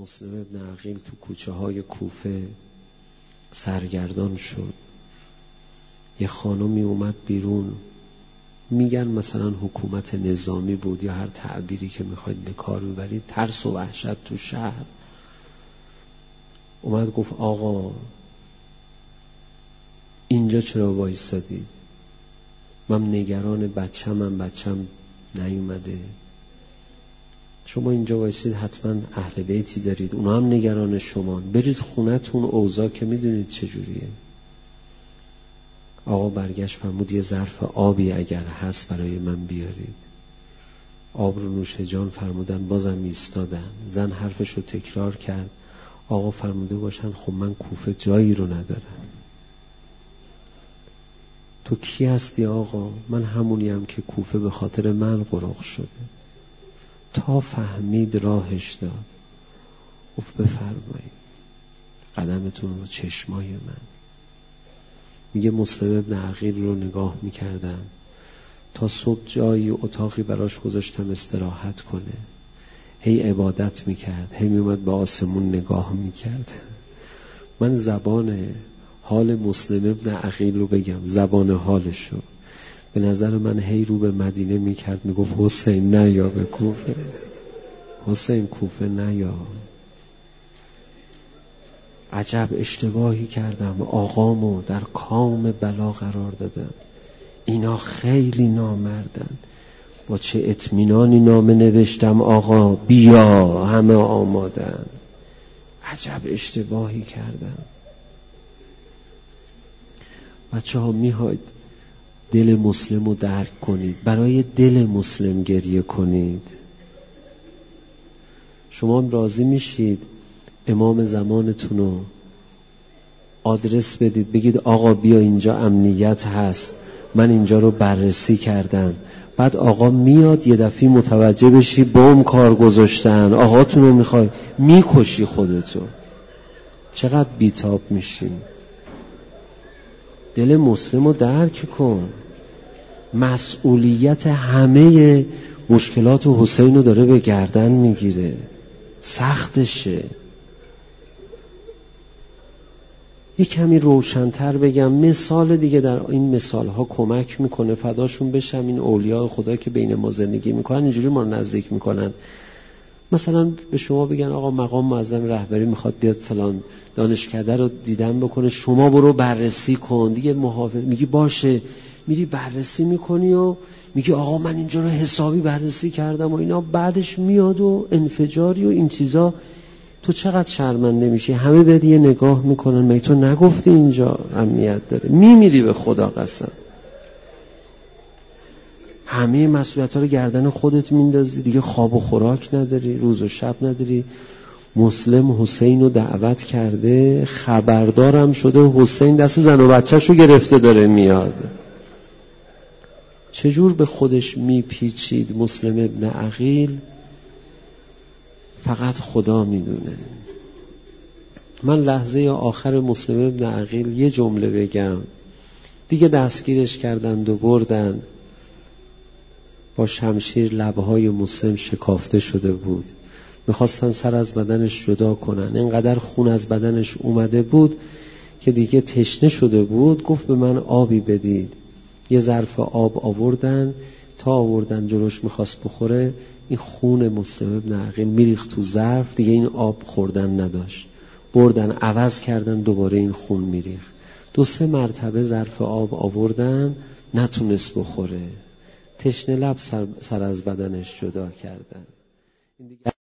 مسلم ابن عقیل تو کوچه های کوفه سرگردان شد. یه خانمی اومد بیرون. میگن مثلا حکومت نظامی بود یا هر تعبیری که می‌خواید به کار ببرید ترس و وحشت تو شهر. اومد گفت آقا اینجا چرا وایستادید من نگران بچه من بچم نیومده. شما اینجا وایسید حتما اهل بیتی دارید. اونا هم نگران شما. برید خونتون اوضاع که می‌دونید چجوریه. آقا برگشت فرمود یه ظرف آبی اگر هست برای من بیارید. آب رو نوش جان فرمودن بازم ایستادن. زن حرفش رو تکرار کرد. آقا فرموده باشن خب من کوفه جایی رو ندارم. تو کی هستی آقا؟ من همونیم که کوفه به خاطر من غرق شده. تا فهمید راهش داد. گفت بفرمایید. قدمتون رو چشمای من. میگه مسلم ابن عقیل رو نگاه می‌کردم. تا صبح جایی اتاقی براش گذاشتم استراحت کنه. هی عبادت می‌کرد. هی میومد به آسمون نگاه می‌کرد. من زبان حال مسلم ابن عقیل رو بگم. زبان حالشو. به نظر من هی رو به مدینه می‌کرد می‌گفت حسین نه یا به کوفه. حسین کوفه نه یا. عجب اشتباهی کردم. آقامو در کام بلا قرار دادم اینا خیلی نامردن. با چه اطمینانی نامه نوشتم آقا بیا همه آمادن. عجب اشتباهی کردم. بچه ها میهاید دل مسلم رو درک کنید. برای دل مسلم گریه کنید. شما راضی میشید امام زمانتون رو آدرس بدید. بگید آقا بیا اینجا امنیت هست. من اینجا رو بررسی کردم. بعد آقا میاد یه دفعه متوجه بشی بوم کار گذاشتن. آقاتون رو می‌خوای می‌کشی خودتو. چقدر بیتاب میشی دل مسلم رو درک کن. مسئولیت همه مشکلات حسین رو داره به گردن می‌گیره. سختشه. یه کمی روشنتر بگم مثال دیگه در این مثال ها کمک می‌کنه فداشون بشم. این اولیاء خدا که بین ما زندگی می‌کنن اینجوری ما نزدیک می‌کنن. مثلا به شما بگن آقا مقام معظم رهبری می‌خواد بیاد فلان دانشکده رو دیدن بکنه شما برو بررسی کن. دیگه محافظ میگی باشه. میری بررسی می‌کنی و میگی آقا من اینجا رو حسابی بررسی کردم و اینا. بعدش میاد و انفجاری و این چیزا. تو چقدر شرمنده میشی؟ همه بهت یه نگاه می‌کنن. می تو نگفتی اینجا امنیت داره؟ میمیری به خدا قسم. همه مسئولیت ها رو گردن خودت میندازی. دیگه خواب و خوراک نداری روز و شب نداری. مسلم حسین رو دعوت کرده خبردارم شده حسین دست زن و بچهش رو گرفته داره میاد. چجور به خودش میپیچید مسلم ابن عقیل؟ فقط خدا می‌دونه. من لحظه آخر مسلم ابن عقیل یه جمله بگم. دیگه دستگیرش کردند و بردن شمشیر لبهای مسلم شکافته شده بود. می‌خواستن سر از بدنش جدا کنن. اینقدر خون از بدنش اومده بود که دیگه تشنه شده بود. گفت به من آبی بدید. یه ظرف آب آوردن. تا آوردن جلوش می‌خواست بخوره این خون مسلم ابن عقیل میریخت تو ظرف. دیگه این آب خوردن نداشت. بردن عوض کردن دوباره این خون میریخت. دو سه مرتبه ظرف آب آوردن نتونست بخوره. تشنه لب سر, سر از بدنش جدا کردن.